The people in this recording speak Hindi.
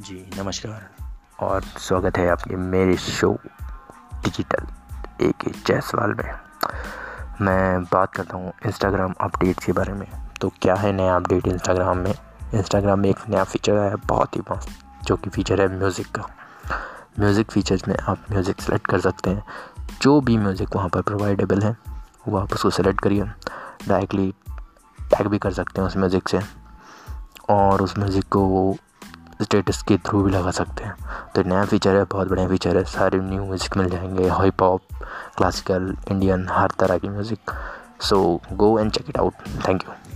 जी, नमस्कार। और स्वागत है आपके मेरे शो डिजिटल ए एक जयसवाल में। मैं बात करता हूँ इंस्टाग्राम अपडेट्स के बारे में। तो क्या है नया अपडेट इंस्टाग्राम में? इंस्टाग्राम में एक नया फीचर आया है बहुत ही मस्त, जो कि फीचर है म्यूज़िक का। म्यूज़िक फीचर्स में आप म्यूज़िक सेलेक्ट कर सकते हैं। जो भी म्यूज़िक वहाँ पर प्रोवाइडेबल है, वो आप उसको सेलेक्ट करिए। डायरेक्टली टैग भी कर सकते हैं उस म्यूज़िक से। और उस म्यूज़िक को स्टेटस के थ्रू भी लगा सकते हैं। तो नया फीचर है, बहुत बढ़िया फीचर है। सारे न्यू म्यूज़िक मिल जाएँगे हिप हॉप क्लासिकल इंडियन हर तरह की music so go and check it out thank you